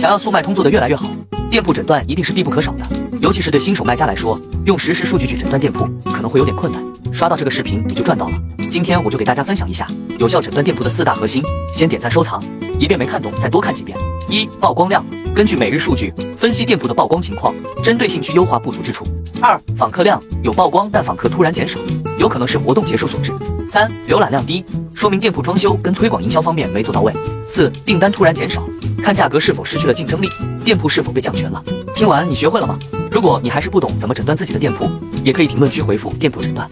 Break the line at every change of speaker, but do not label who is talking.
想要速卖通做得越来越好，店铺诊断一定是必不可少的。尤其是对新手卖家来说，用实时数据去诊断店铺可能会有点困难。刷到这个视频你就赚到了。今天我就给大家分享一下有效诊断店铺的四大核心。先点赞收藏，一遍没看懂再多看几遍。一、曝光量，根据每日数据分析店铺的曝光情况，针对性去优化不足之处。二、访客量，有曝光但访客突然减少，有可能是活动结束所致。三、浏览量低，说明店铺装修跟推广营销方面没做到位。四、订单突然减少。看价格是否失去了竞争力，店铺是否被降权了。听完你学会了吗？如果你还是不懂怎么诊断自己的店铺，也可以评论区回复店铺诊断。